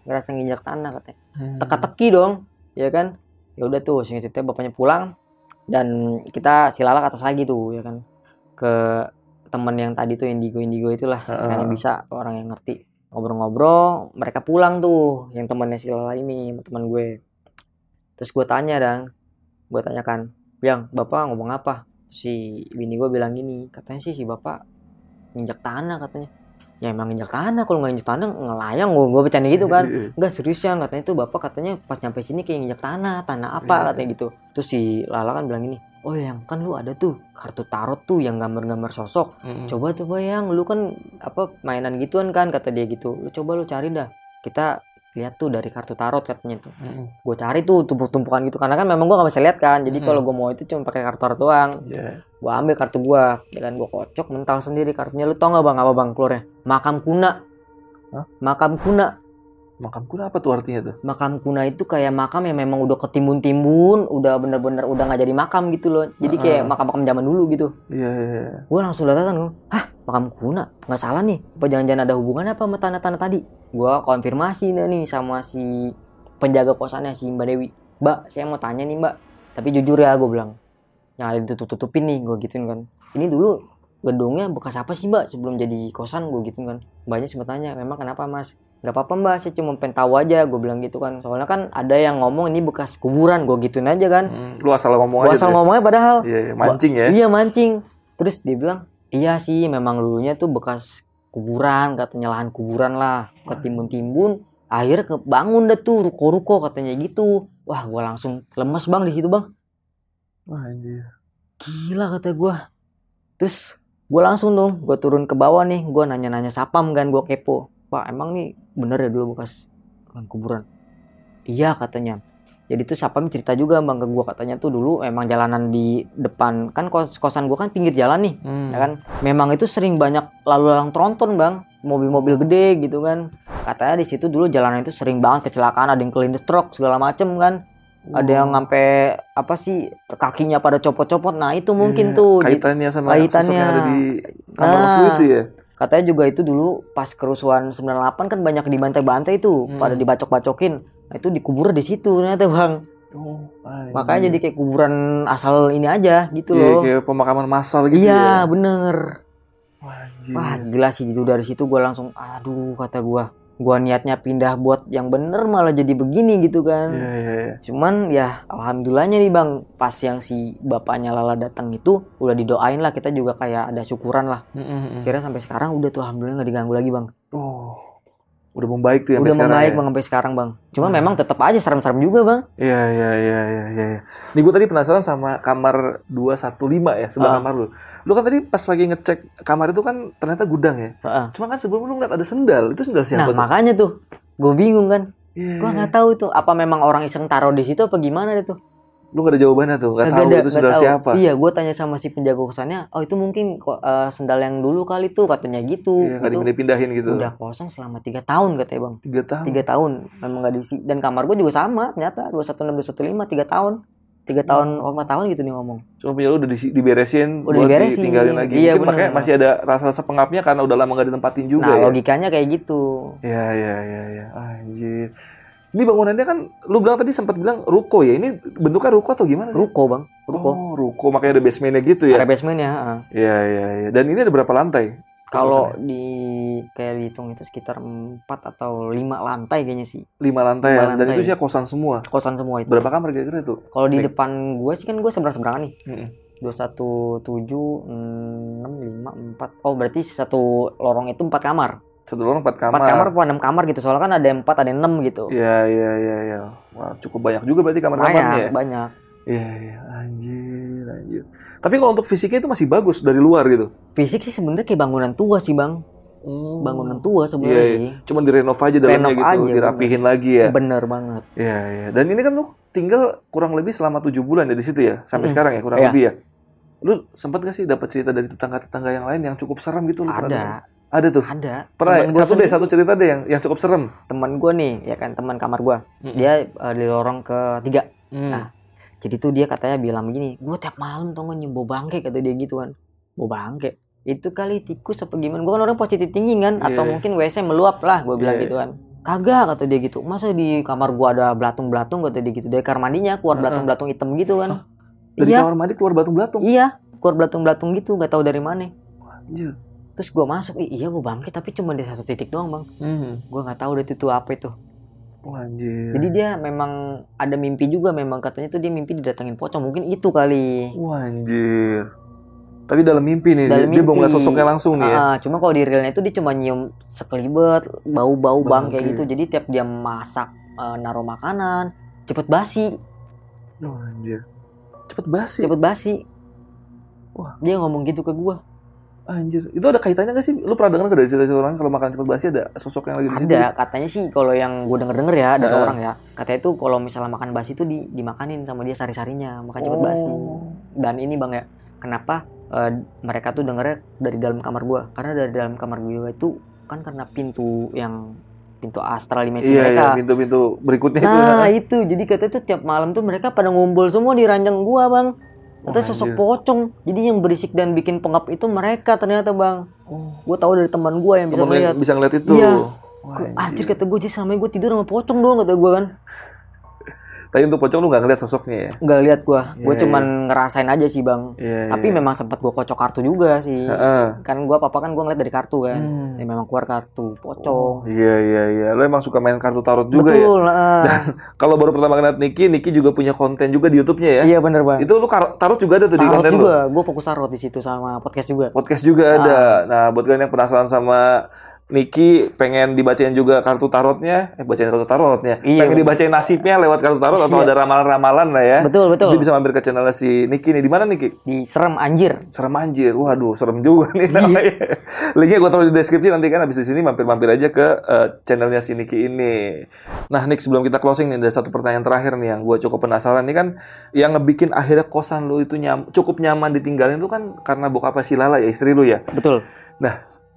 S2: ngerasa nginjak tanah katanya.
S1: Hmm.
S2: teka-teki dong ya kan? Ya udah tuh singkat cerita bapaknya pulang dan kita silala ke atas lagi tuh ya kan? Ke temen yang tadi tuh indigo indigo itulah
S1: Heeh.
S2: yang bisa orang yang ngerti. Ngobrol-ngobrol mereka pulang tuh yang temennya silala ini teman gue. Terus gue tanya dan gue tanyakan yang bapak ngomong apa? Si bini gue bilang gini katanya sih si bapak injak tanah katanya ya emang injak tanah kalau nggak injak tanah ngelayang gue gue bercanda gitu kan. Enggak serius ya katanya itu bapak katanya pas nyampe sini kayak nginjak tanah tanah apa katanya gitu. Terus si Lala kan bilang gini oh yang kan lu ada tuh kartu tarot tuh yang gambar-gambar sosok. Coba tuh bayang lu kan apa mainan gituan kan kata dia gitu. Lu coba lu cari dah. Kita lihat tuh dari kartu tarot katanya tuh.
S1: Mm-mm.
S2: gue cari tuh tumpuk-tumpukan gitu karena kan memang gue gak bisa lihat kan. Jadi
S1: Mm-mm.
S2: kalau gue mau itu cuma pakai kartu tarot doang.
S1: Iya.
S2: gue ambil kartu gue ya kan gue kocok mental sendiri kartunya. Lu tau gak bang? Apa bang? Keluarnya? Makam kuna.
S1: Hah?
S2: makam kuna
S1: Makam kuna apa tuh artinya tuh?
S2: makam kuna itu kayak makam yang memang udah ketimbun-timbun, udah bener-bener udah nggak jadi makam gitu loh. Jadi kayak makam-makam zaman dulu gitu.
S1: Iya, iya, iya.
S2: Gue langsung datang gue, hah makam kuna? Nggak salah nih. Apa jangan-jangan ada hubungannya apa sama tanah-tanah tadi? Gue konfirmasi nih, nih sama si penjaga kosannya si Mbak Dewi. Mbak, saya mau tanya nih Mbak. Tapi jujur ya gue bilang, yang ada ditutup-tutupin nih gue gituin kan. Ini dulu gedungnya bekas apa sih Mbak sebelum jadi kosan gue gituin kan. Mbaknya sempat tanya, memang kenapa Mas? Gak apa-apa mbak, saya cuma pengen tahu aja, gue bilang gitu kan. Soalnya kan ada yang ngomong ini bekas kuburan, gue gituin aja kan.
S1: Hmm, Lu asal ngomong
S2: Gue
S1: aja.
S2: asal
S1: ya?
S2: ngomongnya padahal.
S1: Iya, iya, mancing ya.
S2: Iya mancing. Terus dia bilang, iya sih memang dulunya tuh bekas kuburan, katanya lahan kuburan lah. Ketimbun-timbun, akhirnya kebangun dah tuh ruko-ruko katanya gitu. Wah gue langsung lemes bang di situ bang.
S1: Wah, anjir.
S2: Gila kata gue. Terus gue langsung dong, gue turun ke bawah nih, gue nanya-nanya sapam kan, gue kepo. Pak emang nih bener ya dulu bekas lahan kuburan? Iya katanya. Jadi tuh sapam cerita juga bang ke gue katanya tuh dulu emang jalanan di depan kan kos kosan gue kan pinggir jalan nih
S1: Hmm.
S2: ya kan memang itu sering banyak lalu lalang tronton bang mobil-mobil gede gitu kan katanya di situ dulu jalanan itu sering banget kecelakaan ada yang kelindes truk segala macem kan ada yang sampai apa sih kakinya pada copot-copot nah itu mungkin
S1: Iya,
S2: tuh
S1: kaitannya sama
S2: kaitannya.
S1: yang ada di kamar
S2: Nah.
S1: itu ya.
S2: Katanya juga itu dulu pas kerusuhan 98 kan banyak dibantai-bantai tuh
S1: Hmm.
S2: pada dibacok-bacokin. Nah itu dikubur di situ ternyata bang.
S1: Oh,
S2: makanya jadi kayak kuburan asal ini aja gitu
S1: Iya,
S2: loh.
S1: kayak pemakaman massal gitu
S2: iya
S1: ya.
S2: bener.
S1: Wah.
S2: Wah gila sih gitu. Dari situ gue langsung aduh kata gua gua niatnya pindah buat yang bener malah jadi begini gitu kan
S1: Iya, iya, iya.
S2: cuman ya alhamdulillahnya nih bang pas yang si bapaknya Lala datang itu udah didoain lah kita juga kayak ada syukuran lah
S1: Mm, mm, mm.
S2: kira sampai sekarang udah tuh alhamdulillah nggak diganggu lagi bang.
S1: Udah membaik tuh ya
S2: udah membaik
S1: ya?
S2: bang sampai sekarang bang cuma
S1: Wah.
S2: memang tetap aja serem-serem juga bang
S1: Iya, iya, iya, iya, iya. iya. Nih gue tadi penasaran sama kamar 215 ya, sebelah
S2: Ah.
S1: kamar lu. Lu kan tadi pas lagi ngecek kamar itu kan ternyata gudang ya.
S2: Heeh.
S1: Cuma kan sebelum lu ngeliat ada sendal, itu sendal
S2: nah
S1: siapa tuh?
S2: makanya tuh gue bingung kan
S1: Iya,
S2: gue
S1: iya.
S2: nggak tahu tuh apa memang orang iseng taruh di situ apa gimana deh tuh
S1: Lu gak ada jawabannya tuh, gak
S2: Kagak
S1: tahu
S2: ada,
S1: itu sendal
S2: tahu.
S1: siapa.
S2: Iya, gue tanya sama si penjaga kosannya, oh itu mungkin kok eh, sendal yang dulu kali tuh katanya gitu.
S1: Iya, gak
S2: Itu
S1: dipindahin gitu.
S2: udah kosong selama tiga tahun katanya bang.
S1: Tiga tahun.
S2: Tiga tahun memang gak diisi. Dan kamar gue juga sama, ternyata dua satu enam dua satu lima tiga tahun. Tiga tahun, oh, empat tahun gitu nih ngomong.
S1: Cuma punya lu udah di- diberesin, buat
S2: Udah diberesin.
S1: ditinggalin lagi.
S2: Iya,
S1: Mungkin makanya
S2: bener.
S1: masih ada rasa-rasa pengapnya karena udah lama gak ditempatin juga
S2: nah
S1: ya.
S2: logikanya kayak gitu.
S1: Iya, iya, iya, iya. Anjir. Ini bangunannya kan, lu bilang tadi sempat bilang ruko ya. Ini bentuknya ruko atau gimana sih?
S2: Ruko bang, ruko.
S1: Oh, ruko. Makanya ada basementnya gitu ya.
S2: Ada basementnya. heeh.
S1: Iya, iya, iya. Dan ini ada berapa lantai?
S2: Kalau
S1: Kos-kosannya?
S2: di kayak dihitung itu sekitar empat atau lima lantai kayaknya sih.
S1: lima lantai
S2: Lima
S1: ya. Dan itu sih kosan semua.
S2: Kosan semua itu.
S1: Berapa kamar kira-kira itu?
S2: Kalau di depan gue sih kan gue seberang seberangan nih. Dua satu tujuh enam lima empat oh berarti satu lorong itu empat kamar
S1: Satu lorong empat kamar.
S2: empat kamar apa enam kamar gitu soalnya kan ada empat ada enam gitu
S1: Iya, iya, iya, iya. Wah, cukup banyak juga berarti kamar-kamarnya ya.
S2: banyak banyak
S1: Iya, iya, anjir, anjir. Tapi kalau untuk fisiknya itu masih bagus dari luar gitu.
S2: Fisik sih sebenarnya kayak bangunan tua sih bang.
S1: Hmm.
S2: Bangunan tua sebenarnya
S1: Iya,
S2: sih.
S1: Cuman direnov aja dalamnya
S2: Renov
S1: gitu,
S2: aja,
S1: dirapihin lagi ya.
S2: Bener banget.
S1: Iya, iya. Dan ini kan lu tinggal kurang lebih selama tujuh bulan ya di situ ya, sampai sekarang ya kurang
S2: Iya.
S1: lebih ya. Lu sempat gak sih dapat cerita dari tetangga-tetangga yang lain yang cukup serem gitu? Lu pernah dengar?
S2: Ada,
S1: tuh.
S2: ada.
S1: Pernah ya?
S2: Temen gua
S1: Satu deh, satu cerita deh yang yang cukup serem.
S2: Temen gue nih, ya kan teman kamar gue.
S1: Mm-mm.
S2: Dia eh, di lorong ketiga.
S1: Hmm.
S2: Nah, Jadi tuh dia katanya bilang begini, gue tiap malam tau nyembo bangke kata dia gitu kan. Bau bangke. Itu kali tikus apa gimana? Gue kan orang positif tinggi kan, atau
S1: Iya.
S2: mungkin WC meluap lah, gue bilang
S1: Iya.
S2: gitu kan. Kagak kata dia gitu. Masa di kamar gua ada belatung-belatung kata dia gitu. Dari kamar mandinya keluar belatung-belatung hitam gitu kan.
S1: Dari
S2: iya,
S1: kamar mandi keluar batung-batung.
S2: iya, keluar belatung-belatung gitu, nggak tahu dari mana.
S1: Anjir.
S2: Terus gua masuk, "Ih, iya gua bangkit tapi cuma di satu titik doang bang.
S1: Hmm.
S2: Gua nggak tahu deh itu apa itu.
S1: Wah, anjir.
S2: Jadi dia memang ada mimpi juga memang katanya tuh dia mimpi didatengin pocong mungkin itu kali.
S1: Wah, anjir. Tapi dalam mimpi nih,
S2: Dalam
S1: dia, dia belum
S2: mimpi.
S1: ngeliat sosoknya langsung nih ya.
S2: Ah, cuma kalau di realnya itu dia cuma nyium sekelibet, bau-bau bang kayak gitu. Jadi tiap dia masak eh, naruh makanan, cepet basi,
S1: Wah, anjir. Cepet basi.
S2: cepet basi.
S1: Wah.
S2: Dia ngomong gitu ke gua.
S1: Anjir. Itu ada kaitannya gak sih? Lu pernah dengar gak dari cerita-cerita orang kalau makan cepet basi ada sosok yang lagi di situ?
S2: Ada katanya sih kalau yang gue denger denger ya dari
S1: Heeh.
S2: orang ya katanya itu kalau misalnya makan basi itu di, dimakanin sama dia sari-sarinya makan cepet basi
S1: Oh.
S2: dan ini bang ya kenapa eh, mereka tuh dengernya dari dalam kamar gua karena dari dalam kamar gua itu kan karena pintu yang pintu astral dimensi
S1: Iya, iya,
S2: mereka
S1: pintu-pintu berikutnya itu.
S2: nah itu jadi katanya tuh tiap malam tuh mereka pada ngumpul semua di ranjang gua bang
S1: Wah,
S2: sosok pocong jadi yang berisik dan bikin pengap itu mereka ternyata bang
S1: Oh.
S2: gue tahu dari teman gua yang bisa melihat
S1: bisa ngeliat itu.
S2: Iya.
S1: Wah, anjir.
S2: anjir kata gue jadi sama gue tidur sama pocong doang kata gue kan
S1: Tapi untuk pocong lu gak ngeliat sosoknya ya?
S2: nggak lihat gue gue
S1: Iya,
S2: cuman ngerasain aja sih bang
S1: Iya,
S2: tapi memang sempat gue kocok kartu juga sih
S1: Heeh.
S2: kan gue apa apa kan gue ngeliat dari kartu kan
S1: Hmm.
S2: ya memang keluar kartu
S1: Oh,
S2: pocong
S1: iya iya iya. Lo emang suka main kartu tarot juga ya?
S2: betul ah.
S1: Kalau baru pertama kali liat Niki, Niki juga punya konten juga di YouTube-nya ya.
S2: iya bener bang
S1: Itu lu tarot juga ada tuh di
S2: tarot
S1: konten lu.
S2: juga gue fokus tarot di situ sama podcast juga
S1: Podcast juga
S2: Ah.
S1: ada. Nah, buat kalian yang penasaran sama Niki, pengen dibacain juga kartu tarotnya, eh bacain kartu tarotnya,
S2: Iya,
S1: pengen
S2: betul.
S1: dibacain nasibnya lewat kartu tarot atau
S2: Iya.
S1: ada ramalan-ramalan lah ya.
S2: betul betul
S1: Itu bisa mampir ke channelnya si Niki nih. Di mana Niki?
S2: di serem anjir
S1: Serem anjir. Waduh, serem juga nih
S2: Iya.
S1: namanya. Linknya gue taruh di deskripsi nanti kan habis di sini mampir-mampir aja ke eh, channelnya si Niki ini. Nah, Nick sebelum kita closing nih ada satu pertanyaan terakhir nih yang gue cukup penasaran. Ini kan yang ngebikin akhirnya kosan lu itu nyam, cukup nyaman ditinggalin itu kan karena bokapnya si Lala ya istri lu ya.
S2: betul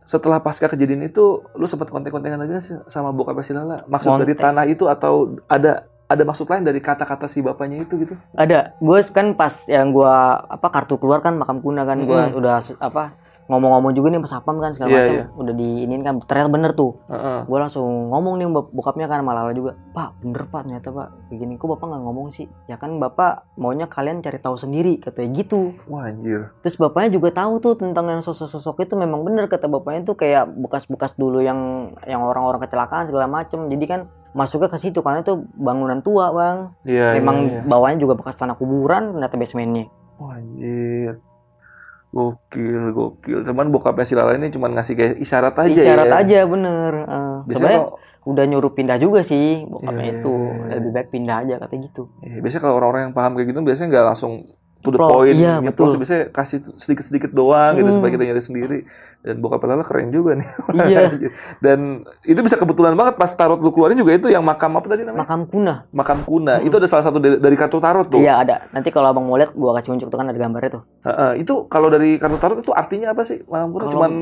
S1: Setelah pasca kejadian itu, lu sempat nggak sih sama bokapnya si Lala? Maksud dari
S2: Kontek.
S1: tanah itu atau ada ada maksud lain dari kata-kata si bapaknya itu gitu?
S2: ada gue kan pas yang gue apa kartu keluar kan makam kuna kan gue
S1: Mm-mm.
S2: udah apa ngomong-ngomong juga nih sama sapam kan segala
S1: Iya,
S2: macam
S1: iya.
S2: udah diinin kan ternyata bener tuh
S1: Heeh.
S2: gue langsung ngomong nih bokapnya kan sama Lala juga pak bener pak ternyata pak begini kok bapak nggak ngomong sih ya kan bapak maunya kalian cari tahu sendiri katanya gitu
S1: Wah anjir.
S2: terus bapaknya juga tahu tuh tentang yang sosok-sosok itu memang bener kata bapaknya tuh kayak bekas-bekas dulu yang yang orang-orang kecelakaan segala macem jadi kan masuknya ke situ karena itu bangunan tua bang
S1: Iya.
S2: memang
S1: iya, iya.
S2: bawahnya juga bekas tanah kuburan ternyata basementnya
S1: Wah, anjir. Gokil, gokil. Cuman bokapnya si Lala ini cuma ngasih kayak isyarat aja
S2: isyarat
S1: ya.
S2: aja bener
S1: Biasanya
S2: sebenarnya
S1: kalau,
S2: udah nyuruh pindah juga sih bokapnya
S1: Iya,
S2: itu lebih baik pindah aja katanya gitu
S1: eh, biasanya kalau orang-orang yang paham kayak gitu biasanya nggak langsung to the
S2: Plong.
S1: point.
S2: Iya,
S1: gitu.
S2: betul.
S1: Biasanya kasih sedikit-sedikit doang gitu
S2: Hmm.
S1: supaya kita nyari sendiri. Dan bokapnya Lala keren juga nih.
S2: iya
S1: Dan itu bisa kebetulan banget pas tarot lu keluarin juga itu yang makam apa tadi namanya?
S2: makam kuna
S1: Makam kuna.
S2: Hmm.
S1: Itu ada salah satu dari, dari kartu tarot tuh.
S2: iya ada nanti kalau abang mau lihat gua kasih unjuk tuh kan ada gambarnya tuh
S1: Heeh, itu kalau dari kartu tarot itu artinya apa sih? Makam kuna
S2: Kalau-
S1: cuman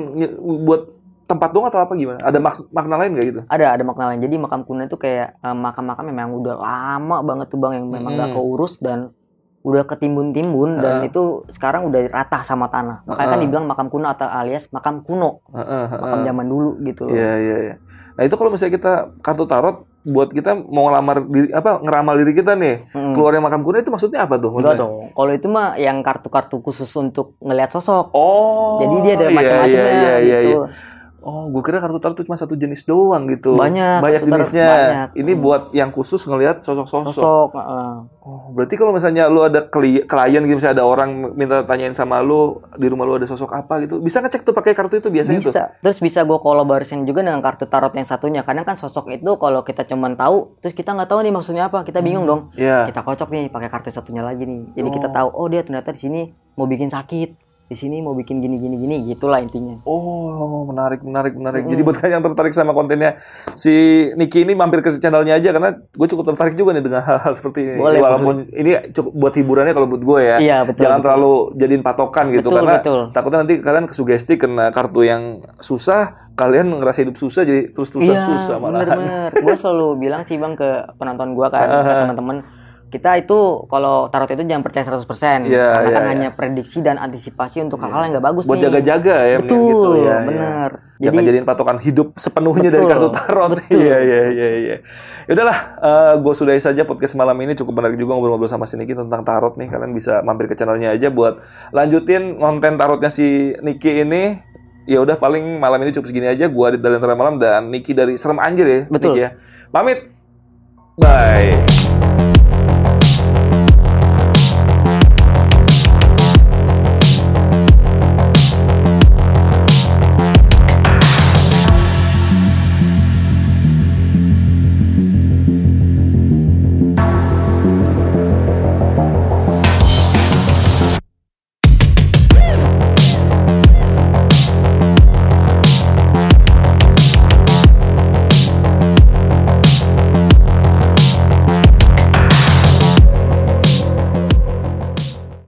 S1: buat tempat doang atau apa gimana? Ada maks- makna lain nggak gitu?
S2: ada ada makna lain jadi makam kuna itu kayak eh, makam-makam yang memang udah lama banget tuh bang yang memang
S1: Hmm.
S2: gak keurus dan udah ketimbun-timbun dan
S1: Heeh.
S2: itu sekarang udah rata sama tanah makanya kan
S1: Heeh.
S2: dibilang makam kuno atau alias makam kuno
S1: Heeh, heeh.
S2: makam zaman dulu gitu loh
S1: Iya iya iya. Nah itu kalau misalnya kita kartu tarot buat kita mau ngelamar diri apa ngeramal diri kita nih
S2: Mm.
S1: keluarnya makam kuna itu maksudnya apa tuh?
S2: Enggak dong. Kalau itu mah yang kartu-kartu khusus untuk ngelihat sosok.
S1: Oh.
S2: Jadi dia ada
S1: iya,
S2: macam-macamnya
S1: iya, iya,
S2: gitu.
S1: iya. Oh, gue kira kartu tarot itu cuma satu jenis doang gitu.
S2: Banyak,
S1: Banyak jenisnya.
S2: banyak.
S1: Ini
S2: Hmm.
S1: buat yang khusus ngelihat sosok-sosok.
S2: Sosok, heeh.
S1: Oh, berarti kalau misalnya lu ada kli- klien gitu, misalnya ada orang minta tanyain sama lu di rumah lu ada sosok apa gitu, bisa ngecek tuh pakai kartu itu biasanya tuh.
S2: bisa. Terus bisa gue kolaborasiin juga dengan kartu tarot yang satunya. Kadang kan sosok itu kalau kita cuman tahu, terus kita nggak tahu nih maksudnya apa, kita bingung dong.
S1: Iya.
S2: Kita kocok nih pakai kartu satunya lagi nih. Jadi kita
S1: Oh.
S2: tahu, oh dia ternyata di sini mau bikin sakit, di sini mau bikin gini gini gini, gitulah intinya.
S1: Oh, menarik, menarik, menarik.
S2: Mm.
S1: Jadi buat kalian yang tertarik sama kontennya si Niki ini mampir ke channelnya aja karena gue cukup tertarik juga nih dengan hal-hal seperti ini.
S2: Boleh,
S1: Walaupun ini cukup buat hiburannya kalau buat gue ya.
S2: Iya betul.
S1: Jangan
S2: betul.
S1: terlalu jadiin patokan gitu
S2: betul,
S1: karena
S2: betul.
S1: takutnya nanti kalian kesugesti kena kartu yang susah, kalian ngerasa hidup susah jadi terus-terusan
S2: Iya,
S1: susah malahan.
S2: bener-bener. gue selalu bilang sih bang ke penonton gue kan, ke teman-teman, kita itu kalau tarot itu jangan percaya 100%
S1: Iya,
S2: karena
S1: iya,
S2: kan
S1: iya.
S2: hanya prediksi dan antisipasi untuk hal-hal yang nggak bagus
S1: Buat
S2: nih.
S1: jaga-jaga ya, mendingan
S2: Betul,
S1: gitu ya. ya.
S2: bener.
S1: Jangan
S2: Jadi
S1: jadiin patokan hidup sepenuhnya dari
S2: Betul,
S1: kartu tarot. Iya, iya, iya, iya. Yaudahlah, gue sudahi saja podcast malam ini. Cukup menarik juga ngobrol-ngobrol sama si Niki tentang tarot nih. Kalian bisa mampir ke channelnya aja buat lanjutin konten tarotnya si Niki ini. Ya udah paling malam ini cukup segini aja. Gua Adit dari Malam dan Niki dari Serem Anjir ya.
S2: Betul.
S1: Niki ya. Pamit. Bye.